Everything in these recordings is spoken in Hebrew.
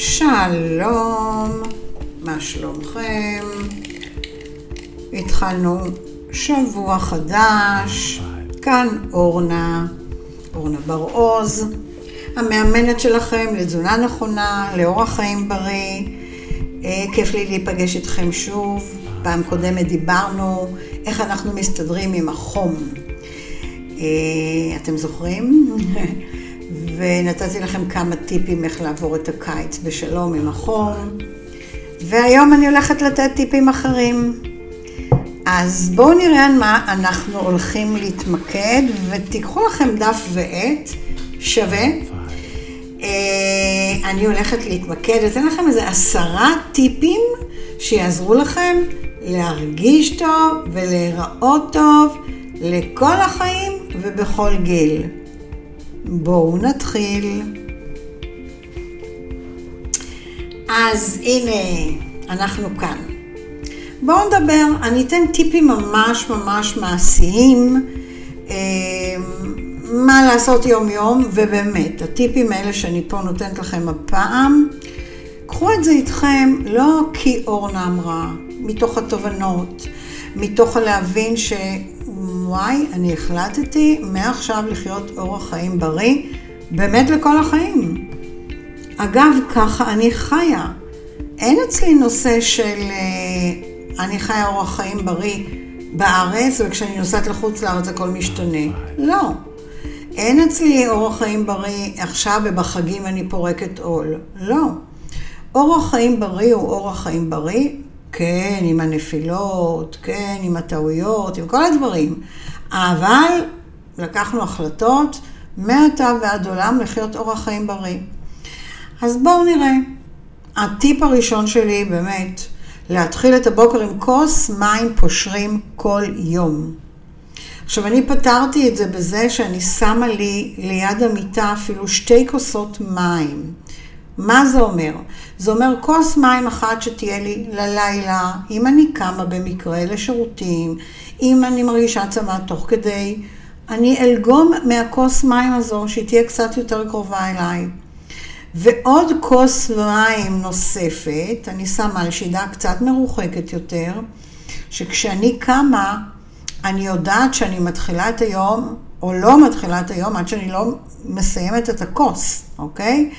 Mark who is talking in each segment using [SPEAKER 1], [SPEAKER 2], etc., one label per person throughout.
[SPEAKER 1] שלום, מה שלומכם? התחלנו שבוע חדש, כאן אורנה, אורנה בר-עוז, המאמנת שלכם לתזונה נכונה, לאורח חיים בריא. אה, כיף לי להיפגש איתכם שוב. פעם קודמת דיברנו איך אנחנו מסתדרים עם החום. אה, אתם זוכרים? ונתתי לכם כמה טיפים איך לעבור את הקיץ בשלום עם החום. והיום אני הולכת לתת טיפים אחרים. אז בואו נראה על מה אנחנו הולכים להתמקד, ותיקחו לכם דף ועט שווה. אה, אני הולכת להתמקד, אתן לכם איזה עשרה טיפים שיעזרו לכם להרגיש טוב ולהיראות טוב לכל החיים ובכל גיל. בואו נתחיל. אז הנה, אנחנו כאן. בואו נדבר, אני אתן טיפים ממש ממש מעשיים, אה, מה לעשות יום יום, ובאמת, הטיפים האלה שאני פה נותנת לכם הפעם, קחו את זה איתכם, לא כי אורנה אמרה, מתוך התובנות, מתוך הלהבין ש... וואי, אני החלטתי מעכשיו לחיות אורח חיים בריא, באמת לכל החיים. אגב, ככה אני חיה. אין אצלי נושא של uh, אני חיה אורח חיים בריא בארץ, וכשאני נוסעת לחוץ לארץ הכל משתנה. לא. אין אצלי אורח חיים בריא עכשיו ובחגים אני פורקת עול. לא. אורח חיים בריא הוא אורח חיים בריא כן, עם הנפילות, כן, עם הטעויות, עם כל הדברים. אבל לקחנו החלטות מעתה ועד עולם לחיות אורח חיים בריא. אז בואו נראה. הטיפ הראשון שלי באמת, להתחיל את הבוקר עם כוס מים פושרים כל יום. עכשיו, אני פתרתי את זה בזה שאני שמה לי ליד המיטה אפילו שתי כוסות מים. מה זה אומר? זה אומר כוס מים אחת שתהיה לי ללילה, אם אני קמה במקרה לשירותים, אם אני מרגישה צמא תוך כדי, אני אלגום מהכוס מים הזו שהיא תהיה קצת יותר קרובה אליי. ועוד כוס מים נוספת, אני שמה על שידה קצת מרוחקת יותר, שכשאני קמה, אני יודעת שאני מתחילה את היום, או לא מתחילה את היום, עד שאני לא מסיימת את הכוס, אוקיי?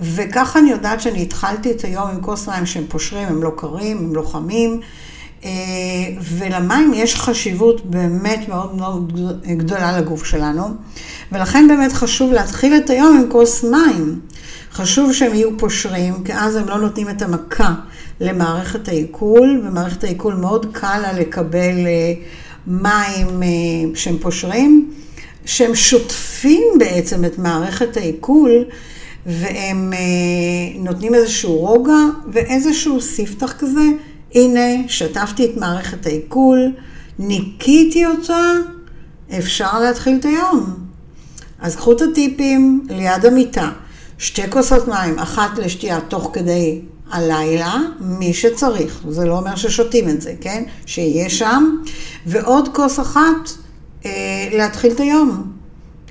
[SPEAKER 1] וככה אני יודעת שאני התחלתי את היום עם כוס מים שהם פושרים, הם לא קרים, הם לא חמים. אה, ולמים יש חשיבות באמת מאוד מאוד גדולה לגוף שלנו, ולכן באמת חשוב להתחיל את היום עם כוס מים. חשוב שהם יהיו פושרים, כי אז הם לא נותנים את המכה למערכת העיכול, ומערכת העיכול מאוד קל לה לקבל אה, מים אה, שהם פושרים, שהם שוטפים בעצם את מערכת העיכול. והם אה, נותנים איזשהו רוגע ואיזשהו ספתח כזה. הנה, שטפתי את מערכת העיכול, ניקיתי אותה, אפשר להתחיל את היום. אז קחו את הטיפים ליד המיטה, שתי כוסות מים, אחת לשתייה תוך כדי הלילה, מי שצריך, זה לא אומר ששותים את זה, כן? שיהיה שם, ועוד כוס אחת אה, להתחיל את היום.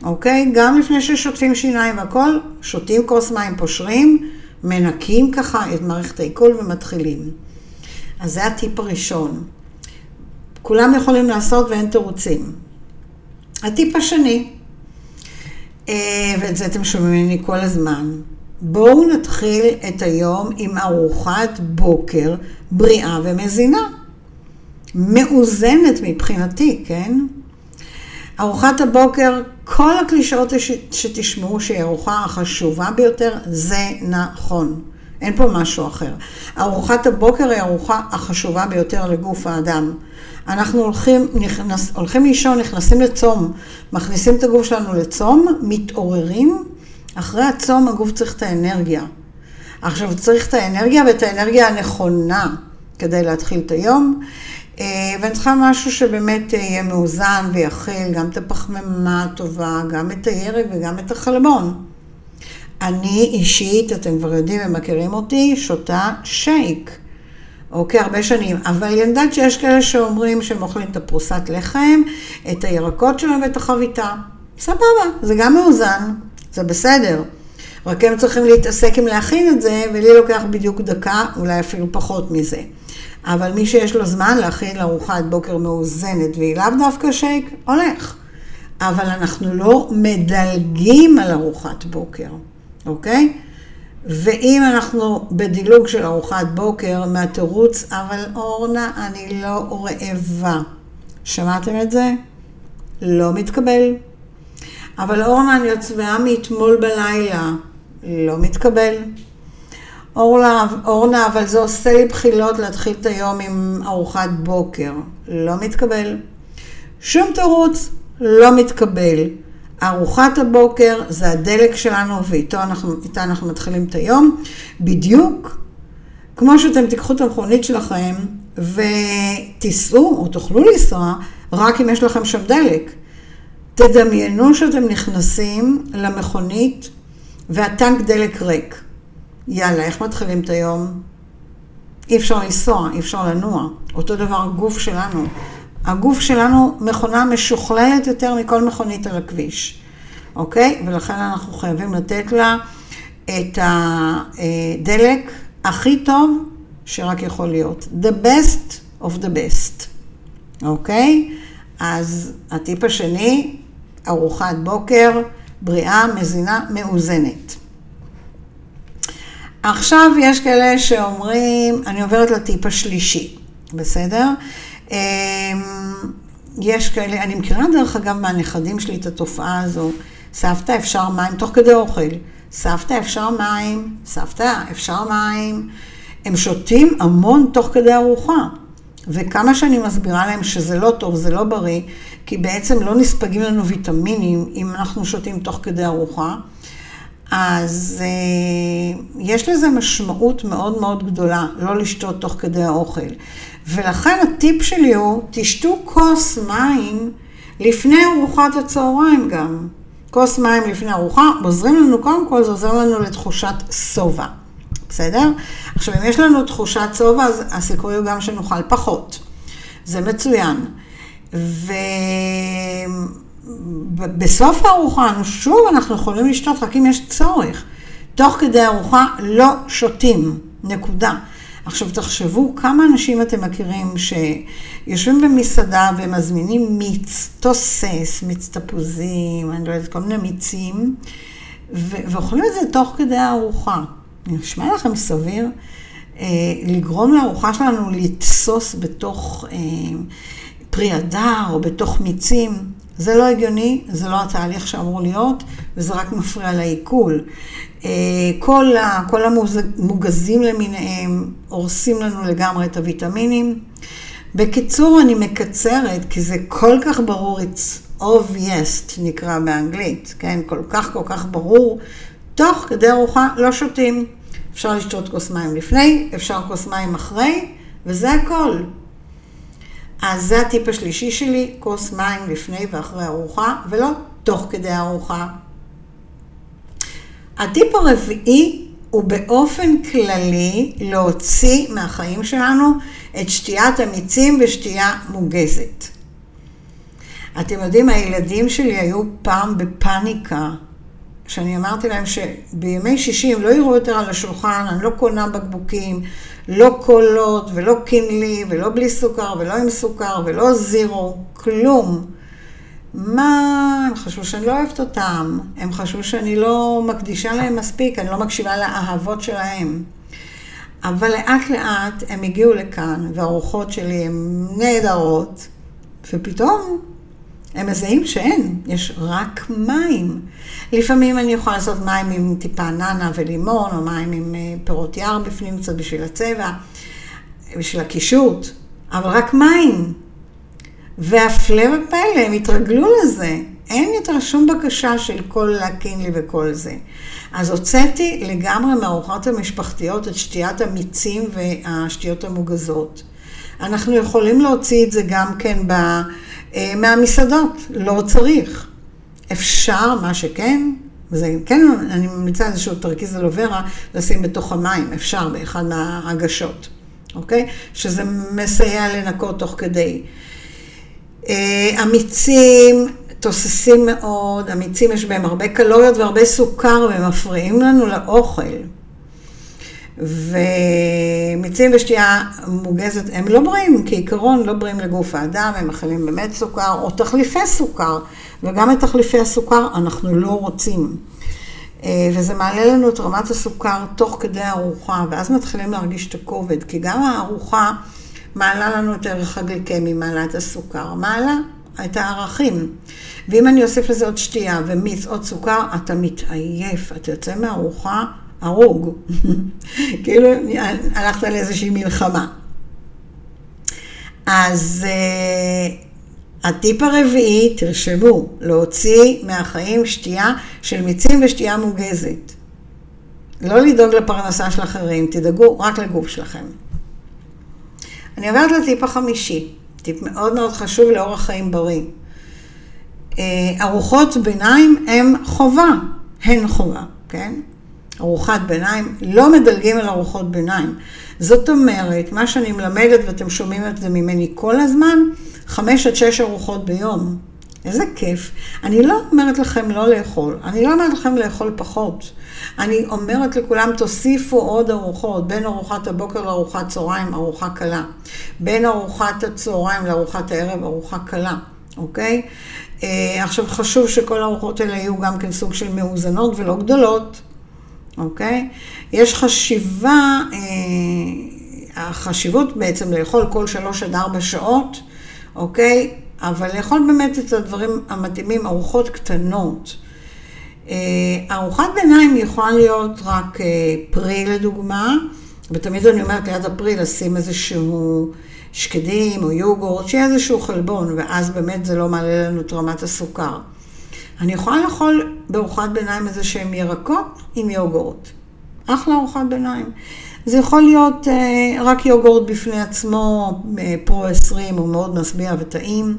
[SPEAKER 1] אוקיי? גם לפני ששוטפים שיניים והכל, שותים כוס מים פושרים, מנקים ככה את מערכת העיכול ומתחילים. אז זה הטיפ הראשון. כולם יכולים לעשות ואין תירוצים. הטיפ השני, אה, ואת זה אתם שומעים ממני כל הזמן, בואו נתחיל את היום עם ארוחת בוקר בריאה ומזינה. מאוזנת מבחינתי, כן? ארוחת הבוקר, כל הקלישאות שתשמעו שהיא הארוחה החשובה ביותר, זה נכון. אין פה משהו אחר. ארוחת הבוקר היא הארוחה החשובה ביותר לגוף האדם. אנחנו הולכים, נכנס, הולכים לישון, נכנסים לצום, מכניסים את הגוף שלנו לצום, מתעוררים, אחרי הצום הגוף צריך את האנרגיה. עכשיו צריך את האנרגיה ואת האנרגיה הנכונה כדי להתחיל את היום. אה, ואני צריכה משהו שבאמת אה, יהיה מאוזן ויכיל גם את הפחמימה הטובה, גם את הירק וגם את החלבון. אני אישית, אתם כבר יודעים ומכירים אותי, שותה שייק. אוקיי, הרבה שנים. אבל אני יודעת שיש כאלה שאומרים שהם אוכלים את הפרוסת לחם, את הירקות שלהם ואת החביתה. סבבה, זה גם מאוזן, זה בסדר. רק הם צריכים להתעסק עם להכין את זה, ולי לוקח בדיוק דקה, אולי אפילו פחות מזה. אבל מי שיש לו זמן להכין לארוחת בוקר מאוזנת, והיא לאו דווקא שייק, הולך. אבל אנחנו לא מדלגים על ארוחת בוקר, אוקיי? ואם אנחנו בדילוג של ארוחת בוקר מהתירוץ, אבל אורנה, אני לא רעבה. שמעתם את זה? לא מתקבל. אבל אורנה, אני עוד מאתמול בלילה. לא מתקבל. אורנה, אורנה, אבל זה עושה לי בחילות להתחיל את היום עם ארוחת בוקר. לא מתקבל. שום תירוץ לא מתקבל. ארוחת הבוקר זה הדלק שלנו ואיתה אנחנו, אנחנו מתחילים את היום. בדיוק כמו שאתם תיקחו את המכונית שלכם ותיסעו או תוכלו לנסוע רק אם יש לכם שם דלק. תדמיינו שאתם נכנסים למכונית והטנק דלק ריק. יאללה, איך מתחילים את היום? אי אפשר לנסוע, אי אפשר לנוע. אותו דבר הגוף שלנו. הגוף שלנו מכונה משוכללת יותר מכל מכונית על הכביש, אוקיי? ולכן אנחנו חייבים לתת לה את הדלק הכי טוב שרק יכול להיות. The best of the best, אוקיי? אז הטיפ השני, ארוחת בוקר בריאה, מזינה, מאוזנת. עכשיו יש כאלה שאומרים, אני עוברת לטיפ השלישי, בסדר? אמ, יש כאלה, אני מכירה דרך אגב מהנכדים שלי את התופעה הזו, סבתא אפשר מים תוך כדי אוכל, סבתא אפשר מים, סבתא אפשר מים, הם שותים המון תוך כדי ארוחה. וכמה שאני מסבירה להם שזה לא טוב, זה לא בריא, כי בעצם לא נספגים לנו ויטמינים אם אנחנו שותים תוך כדי ארוחה, אז אה, יש לזה משמעות מאוד מאוד גדולה, לא לשתות תוך כדי האוכל. ולכן הטיפ שלי הוא, תשתו כוס מים לפני ארוחת הצהריים גם. כוס מים לפני ארוחה, עוזרים לנו, קודם כל זה עוזר לנו לתחושת שובע. בסדר? עכשיו, אם יש לנו תחושת שובע, אז הסיכוי הוא גם שנאכל פחות. זה מצוין. ובסוף הארוחה, שוב, אנחנו יכולים לשתות רק אם יש צורך. תוך כדי ארוחה לא שותים, נקודה. עכשיו תחשבו כמה אנשים אתם מכירים שיושבים במסעדה ומזמינים מיץ, תוסס, מיץ תפוזים, אני לא יודעת, כל מיני מיצים, ואוכלים את זה תוך כדי הארוחה. נשמע לכם סביר אה, לגרום לארוחה שלנו לתסוס בתוך אה, פרי הדר או בתוך מיצים? זה לא הגיוני, זה לא התהליך שאמור להיות, וזה רק מפריע לעיכול. אה, כל, כל המוגזים למיניהם הורסים לנו לגמרי את הוויטמינים. בקיצור, אני מקצרת, כי זה כל כך ברור, it's obvious נקרא באנגלית, כן? כל כך כל כך ברור. תוך כדי ארוחה לא שותים. אפשר לשתות כוס מים לפני, אפשר כוס מים אחרי, וזה הכל. אז זה הטיפ השלישי שלי, כוס מים לפני ואחרי ארוחה, ולא תוך כדי ארוחה. הטיפ הרביעי הוא באופן כללי להוציא מהחיים שלנו את שתיית המיצים ושתייה מוגזת. אתם יודעים, הילדים שלי היו פעם בפאניקה, כשאני אמרתי להם שבימי שישי הם לא יראו יותר על השולחן, אני לא קונה בקבוקים, לא קולות ולא קינלי ולא בלי סוכר ולא עם סוכר ולא זירו, כלום. מה, הם חשבו שאני לא אוהבת אותם, הם חשבו שאני לא מקדישה להם מספיק, אני לא מקשיבה לאהבות שלהם. אבל לאט לאט הם הגיעו לכאן, והארוחות שלי הן נהדרות, ופתאום הם מזהים שאין, יש רק מים. לפעמים אני יכולה לעשות מים עם טיפה ננה ולימון, או מים עם אה, פירות יער בפנים קצת בשביל הצבע, בשביל הקישוט, אבל רק מים. והפלא ופלא, הם התרגלו לזה. אין יותר שום בקשה של כל להקין לי וכל זה. אז הוצאתי לגמרי מהארוחות המשפחתיות את שתיית המיצים והשתיות המוגזות. אנחנו יכולים להוציא את זה גם כן ב... אה, מהמסעדות, לא צריך. אפשר, מה שכן, וזה כן, אני ממליצה איזשהו תרכיז אלוברה לשים בתוך המים, אפשר באחד מההגשות, אוקיי? שזה מסייע לנקות תוך כדי. אה, אמיצים, תוססים מאוד, המיצים יש בהם הרבה קלוריות והרבה סוכר והם מפריעים לנו לאוכל. ומיצים ושתייה מוגזת, הם לא בריאים, כעיקרון לא בריאים לגוף האדם, הם מכילים באמת סוכר או תחליפי סוכר, וגם את תחליפי הסוכר אנחנו לא רוצים. אה, וזה מעלה לנו את רמת הסוכר תוך כדי הארוחה, ואז מתחילים להרגיש את הכובד, כי גם הארוחה מעלה לנו את הערך הגליקמי, מעלה את הסוכר, מעלה את הערכים. ואם אני אוסיף לזה עוד שתייה ומיץ, עוד סוכר, אתה מתעייף, אתה יוצא מהארוחה הרוג. כאילו הלכת לאיזושהי מלחמה. אז uh, הטיפ הרביעי, תרשמו, להוציא מהחיים שתייה של מיצים ושתייה מוגזת. לא לדאוג לפרנסה של אחרים, תדאגו רק לגוף שלכם. אני עוברת לטיפ החמישי, טיפ מאוד מאוד חשוב לאורח חיים בריא. Uh, ארוחות ביניים הן חובה, הן חובה, כן? ארוחת ביניים, לא מדלגים על ארוחות ביניים. זאת אומרת, מה שאני מלמדת, ואתם שומעים את זה ממני כל הזמן, חמש עד שש ארוחות ביום. איזה כיף. אני לא אומרת לכם לא לאכול, אני לא אומרת לכם לאכול פחות. אני אומרת לכולם, תוסיפו עוד ארוחות, בין ארוחת הבוקר לארוחת צהריים, ארוחה קלה. בין ארוחת הצהריים לארוחת הערב, ארוחה קלה, אוקיי? אה, עכשיו, חשוב שכל הארוחות האלה יהיו גם כן סוג של מאוזנות ולא גדולות. אוקיי? יש חשיבה, אה, החשיבות בעצם לאכול כל שלוש עד ארבע שעות, אוקיי? אבל לאכול באמת את הדברים המתאימים, ארוחות קטנות. אה, ארוחת ביניים יכולה להיות רק אה, פרי לדוגמה, ותמיד אני אומרת ליד הפרי לשים איזשהו שקדים או יוגורט, שיהיה איזשהו חלבון, ואז באמת זה לא מעלה לנו את רמת הסוכר. אני יכולה לאכול בארוחת ביניים איזה שהם ירקות עם יוגורט. אחלה ארוחת ביניים. זה יכול להיות אה, רק יוגורט בפני עצמו, אה, פרו 20, הוא מאוד משביע וטעים.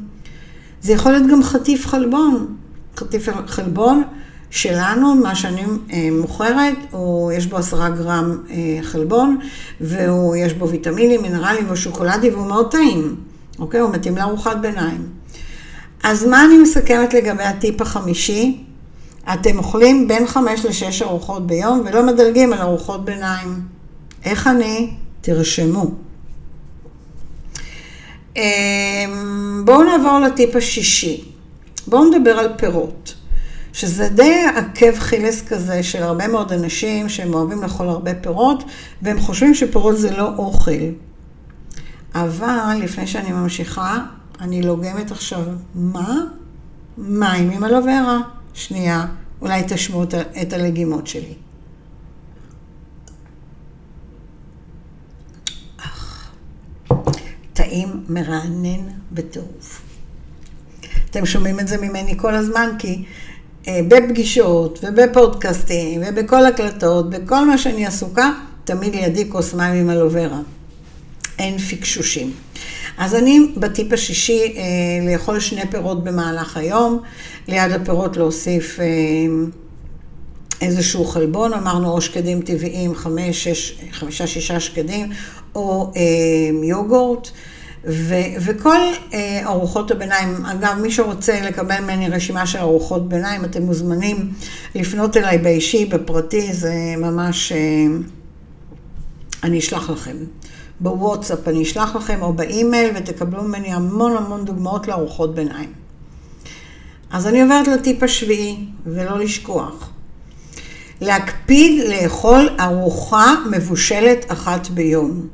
[SPEAKER 1] זה יכול להיות גם חטיף חלבון. חטיף חלבון שלנו, מה שאני אה, מוכרת, הוא, יש בו עשרה גרם אה, חלבון, ויש בו ויטמינים, מינרלים ושוקולדי, והוא מאוד טעים. אוקיי? הוא מתאים לארוחת ביניים. אז מה אני מסכמת לגבי הטיפ החמישי? אתם אוכלים בין חמש לשש ארוחות ביום ולא מדלגים על ארוחות ביניים. איך אני? תרשמו. אמ, בואו נעבור לטיפ השישי. בואו נדבר על פירות. שזה די עקב חילס כזה של הרבה מאוד אנשים שהם אוהבים לאכול הרבה פירות, והם חושבים שפירות זה לא אוכל. אבל לפני שאני ממשיכה, אני לוגמת עכשיו, מה? מים עם אלוברה. שנייה, אולי תשמעו את הלגימות שלי. אך, טעים, מרענן בטירוף. אתם שומעים את זה ממני כל הזמן, כי אה, בפגישות ובפודקאסטים ובכל הקלטות, בכל מה שאני עסוקה, תמיד לידי כוס מים עם אלוברה. אין פיקשושים. אז אני בטיפ השישי אה, לאכול שני פירות במהלך היום, ליד הפירות להוסיף אה, איזשהו חלבון, אמרנו או שקדים טבעיים, חמש, שש, חמישה, שישה שקדים, או אה, יוגורט. ו, וכל אה, ארוחות הביניים, אגב, מי שרוצה לקבל ממני רשימה של ארוחות ביניים, אתם מוזמנים לפנות אליי באישי, בפרטי, זה ממש, אה, אני אשלח לכם. בוואטסאפ אני אשלח לכם או באימייל ותקבלו ממני המון המון דוגמאות לארוחות ביניים. אז אני עוברת לטיפ השביעי, ולא לשכוח. להקפיד לאכול ארוחה מבושלת אחת ביום.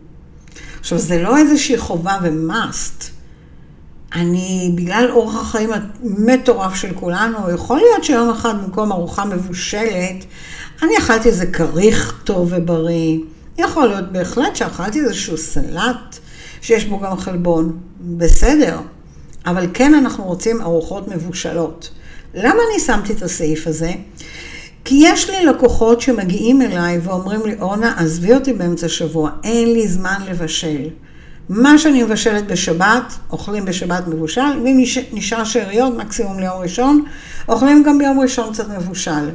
[SPEAKER 1] עכשיו, זה לא איזושהי חובה ומאסט. אני, בגלל אורח החיים המטורף של כולנו, יכול להיות שיום אחד במקום ארוחה מבושלת, אני אכלתי איזה כריך טוב ובריא, יכול להיות בהחלט שאכלתי איזשהו סלט שיש בו גם חלבון, בסדר, אבל כן אנחנו רוצים ארוחות מבושלות. למה אני שמתי את הסעיף הזה? כי יש לי לקוחות שמגיעים אליי ואומרים לי, אורנה, עזבי אותי באמצע השבוע, אין לי זמן לבשל. מה שאני מבשלת בשבת, אוכלים בשבת מבושל, ואם נשאר שאריות, מקסימום ליום ראשון, אוכלים גם ביום ראשון קצת מבושל.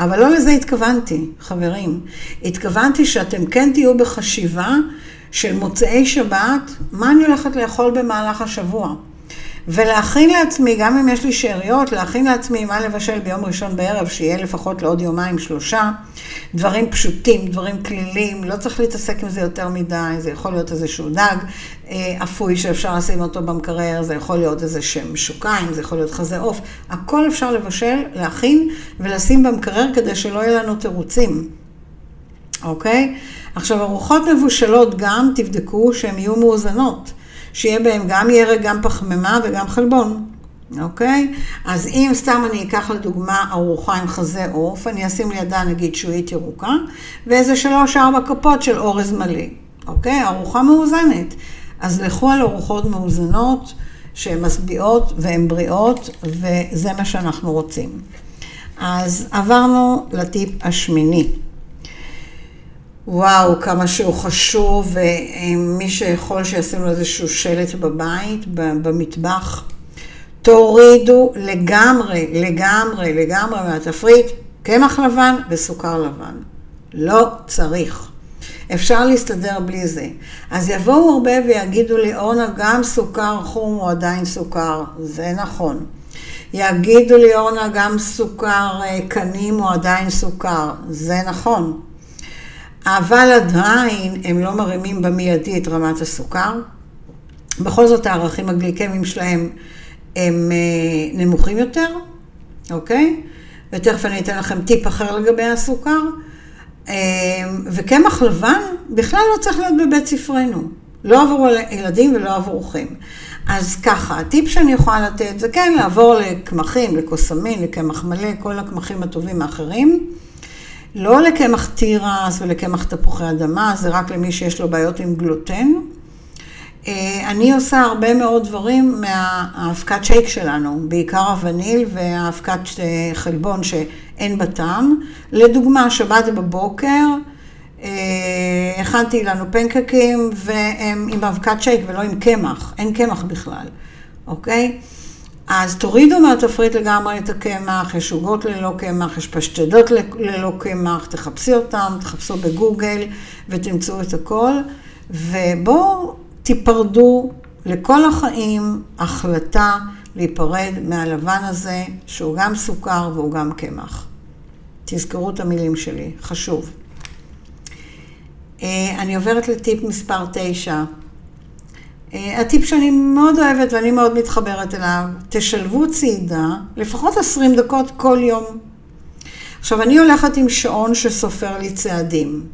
[SPEAKER 1] אבל לא לזה התכוונתי, חברים. התכוונתי שאתם כן תהיו בחשיבה של מוצאי שבת, מה אני הולכת לאכול במהלך השבוע. ולהכין לעצמי, גם אם יש לי שאריות, להכין לעצמי מה לבשל ביום ראשון בערב, שיהיה לפחות לעוד יומיים שלושה. דברים פשוטים, דברים כלילים, לא צריך להתעסק עם זה יותר מדי, זה יכול להיות איזשהו דג אה, אפוי שאפשר לשים אותו במקרר, זה יכול להיות איזה שם שוקיים, זה יכול להיות חזה עוף, הכל אפשר לבשל, להכין ולשים במקרר כדי שלא יהיה לנו תירוצים, אוקיי? עכשיו, ארוחות מבושלות גם, תבדקו שהן יהיו מאוזנות. שיהיה בהם גם ירק, גם פחמימה וגם חלבון, אוקיי? אז אם סתם אני אקח לדוגמה ארוחה עם חזה עוף, אני אשים לידה נגיד שועית ירוקה, ואיזה שלוש-ארבע כפות של אורז מלא, אוקיי? ארוחה מאוזנת. אז לכו על ארוחות מאוזנות שהן משביעות והן בריאות, וזה מה שאנחנו רוצים. אז עברנו לטיפ השמיני. וואו, כמה שהוא חשוב, ומי שיכול שישים לו איזשהו שלט בבית, במטבח. תורידו לגמרי, לגמרי, לגמרי מהתפריט קמח לבן וסוכר לבן. לא צריך. אפשר להסתדר בלי זה. אז יבואו הרבה ויגידו לי, אורנה, גם סוכר חום הוא עדיין סוכר. זה נכון. יגידו לי, אורנה, גם סוכר אה, קנים הוא עדיין סוכר. זה נכון. אבל עדיין הם לא מרימים במיידי את רמת הסוכר. בכל זאת הערכים הגליקמיים שלהם הם אה, נמוכים יותר, אוקיי? ותכף אני אתן לכם טיפ אחר לגבי הסוכר. אה, וקמח לבן בכלל לא צריך להיות בבית ספרנו. לא עבור ילדים ולא עבורכם. אז ככה, הטיפ שאני יכולה לתת זה כן לעבור לקמחים, לקוסמין, לקמח מלא, כל הקמחים הטובים האחרים. לא לקמח תירס ולקמח תפוחי אדמה, זה רק למי שיש לו בעיות עם גלוטן. אה, אני עושה הרבה מאוד דברים מהאבקת שייק שלנו, בעיקר הווניל והאבקת אה, חלבון שאין בה טעם. לדוגמה, שבת בבוקר, אה, הכנתי לנו פנקקים והם עם אבקת שייק ולא עם קמח, אין קמח בכלל, אוקיי? אז תורידו מהתפריט לגמרי את הקמח, יש עוגות ללא קמח, יש פשטדות ללא קמח, תחפשי אותם, תחפשו בגוגל ותמצאו את הכל, ובואו תיפרדו לכל החיים החלטה להיפרד מהלבן הזה, שהוא גם סוכר והוא גם קמח. תזכרו את המילים שלי, חשוב. אה, אני עוברת לטיפ מספר 9. אה, הטיפ שאני מאוד אוהבת ואני מאוד מתחברת אליו, תשלבו צעידה לפחות 20 דקות כל יום. עכשיו, אני הולכת עם שעון שסופר לי צעדים.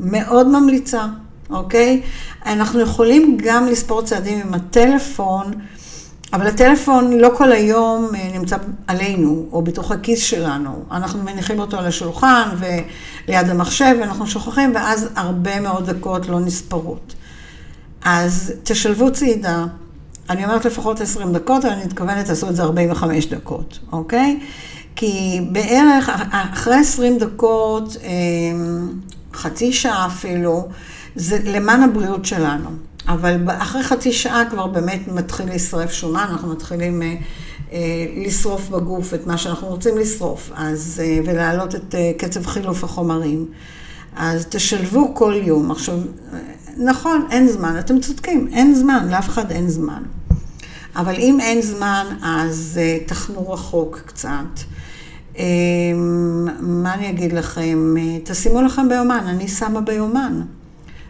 [SPEAKER 1] מאוד ממליצה, אוקיי? אנחנו יכולים גם לספור צעדים עם הטלפון, אבל הטלפון לא כל היום אה, נמצא עלינו, או בתוך הכיס שלנו. אנחנו מניחים אותו על השולחן וליד המחשב, ואנחנו שוכחים, ואז הרבה מאוד דקות לא נספרות. אז תשלבו צעידה, אני אומרת לפחות 20 דקות, אבל אני מתכוונת לעשות את זה 45 דקות, אוקיי? כי בערך אחרי 20 דקות, אמ, חצי שעה אפילו, זה למען הבריאות שלנו. אבל אחרי חצי שעה כבר באמת מתחיל להשרף שומן, אנחנו מתחילים אה, אה, לשרוף בגוף את מה שאנחנו רוצים לשרוף, אז, אה, ולהעלות את אה, קצב חילוף החומרים. אז תשלבו כל יום. עכשיו, נכון, אין זמן, אתם צודקים, אין זמן, לאף אחד אין זמן. אבל אם אין זמן, אז uh, תחנו רחוק קצת. Um, מה אני אגיד לכם? Uh, תשימו לכם ביומן, אני שמה ביומן.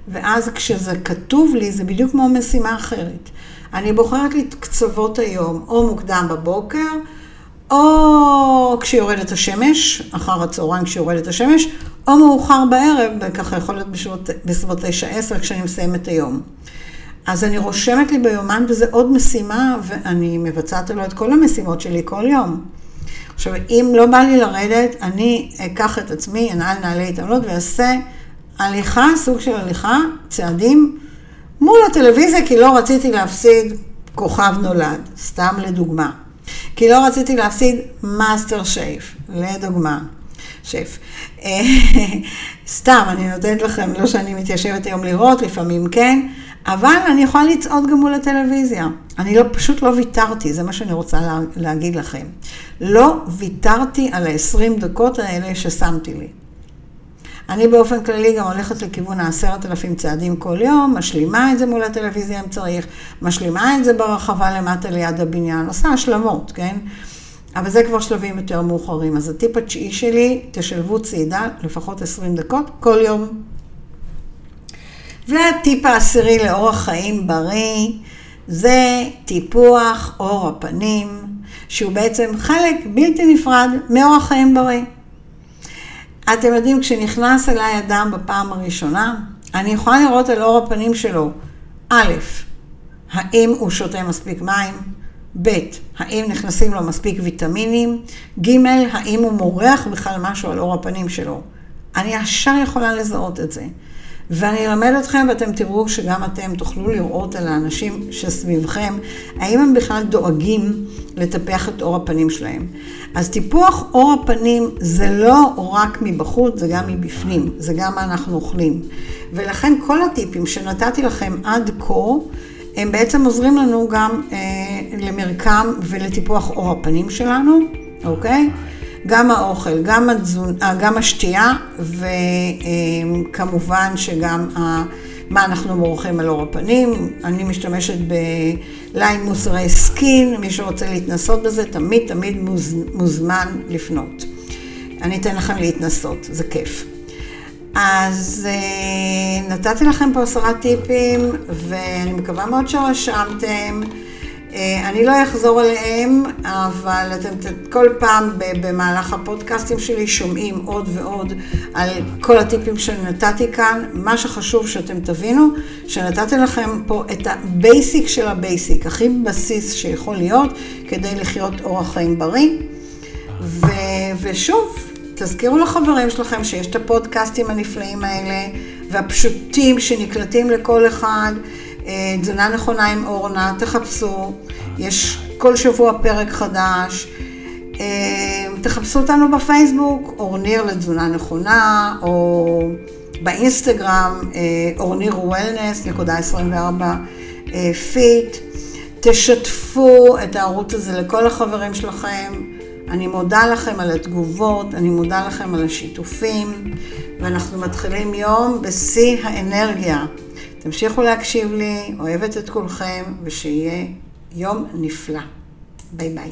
[SPEAKER 1] ואז כשזה כתוב לי, זה בדיוק כמו משימה אחרת. אני בוחרת לי קצוות היום, או מוקדם בבוקר, כשיורדת השמש, אחר הצהריים כשיורדת השמש, או מאוחר בערב, וככה יכול להיות בסביבות 9-10 כשאני מסיימת את היום. אז אני רושמת לי ביומן, וזה עוד משימה, ואני מבצעת לו את כל המשימות שלי כל יום. עכשיו, אם לא בא לי לרדת, אני אקח את עצמי, אנעל נעלי התעמלות ואעשה הליכה, סוג של הליכה, צעדים, מול הטלוויזיה, כי לא רציתי להפסיד כוכב נולד, סתם לדוגמה. כי לא רציתי להפסיד מאסטר שייף, לדוגמה. שף. סתם, אני נותנת לכם, לא שאני מתיישבת היום לראות, לפעמים כן, אבל אני יכולה לצעוד גם מול הטלוויזיה. אני לא, פשוט לא ויתרתי, זה מה שאני רוצה לה, להגיד לכם. לא ויתרתי על ה-20 דקות האלה ששמתי לי. אני באופן כללי גם הולכת לכיוון העשרת אלפים צעדים כל יום, משלימה את זה מול הטלוויזיה אם צריך, משלימה את זה ברחבה למטה ליד הבניין, עושה השלמות, כן? אבל זה כבר שלבים יותר מאוחרים. אז הטיפ התשיעי שלי, תשלבו צעידה לפחות 20 דקות כל יום. והטיפ העשירי לאורח חיים בריא, זה טיפוח עור הפנים, שהוא בעצם חלק בלתי נפרד מאורח חיים בריא. אתם יודעים, כשנכנס אליי אדם בפעם הראשונה, אני יכולה לראות על אור הפנים שלו, א', האם הוא שותה מספיק מים, ב', האם נכנסים לו מספיק ויטמינים, ג', האם הוא מורח בכלל משהו על אור הפנים שלו. אני ישר יכולה לזהות את זה. ואני אלמד אתכם ואתם תראו שגם אתם תוכלו לראות על האנשים שסביבכם, האם הם בכלל דואגים לטפח את אור הפנים שלהם. אז טיפוח אור הפנים זה לא רק מבחוץ, זה גם מבפנים, זה גם מה אנחנו אוכלים. ולכן כל הטיפים שנתתי לכם עד כה, הם בעצם עוזרים לנו גם אה, למרקם ולטיפוח אור הפנים שלנו, אוקיי? גם האוכל, גם, התזון, אה, גם השתייה, וכמובן שגם מה אנחנו מורחים על אור הפנים. אני משתמשת בליין מוסרי סקין, מי שרוצה להתנסות בזה, תמיד תמיד מוז, מוזמן לפנות. אני אתן לכם להתנסות, זה כיף. אז אה, נתתי לכם פה עשרה טיפים, ואני מקווה מאוד שרשמתם. אה, אני לא אחזור עליהם, אבל אתם כל פעם במהלך הפודקאסטים שלי שומעים עוד ועוד על כל הטיפים שנתתי כאן. מה שחשוב שאתם תבינו, שנתתי לכם פה את ה basic של ה basic, הכי בסיס שיכול להיות כדי לחיות אורח חיים בריא. ו- ושוב, תזכירו לחברים שלכם שיש את הפודקאסטים הנפלאים האלה והפשוטים שנקלטים לכל אחד. אה, תזונה נכונה עם אורנה, תחפשו, יש כל שבוע פרק חדש. אה, תחפשו אותנו בפייסבוק, אורניר לתזונה נכונה, או באינסטגרם, אה, אורניר wellness, נקודה 24 fit. תשתפו את הערוץ הזה לכל החברים שלכם. אני מודה לכם על התגובות, אני מודה לכם על השיתופים, ואנחנו מתחילים יום בשיא האנרגיה. תמשיכו להקשיב לי, אוהבת את כולכם, ושיהיה יום נפלא. ביי ביי.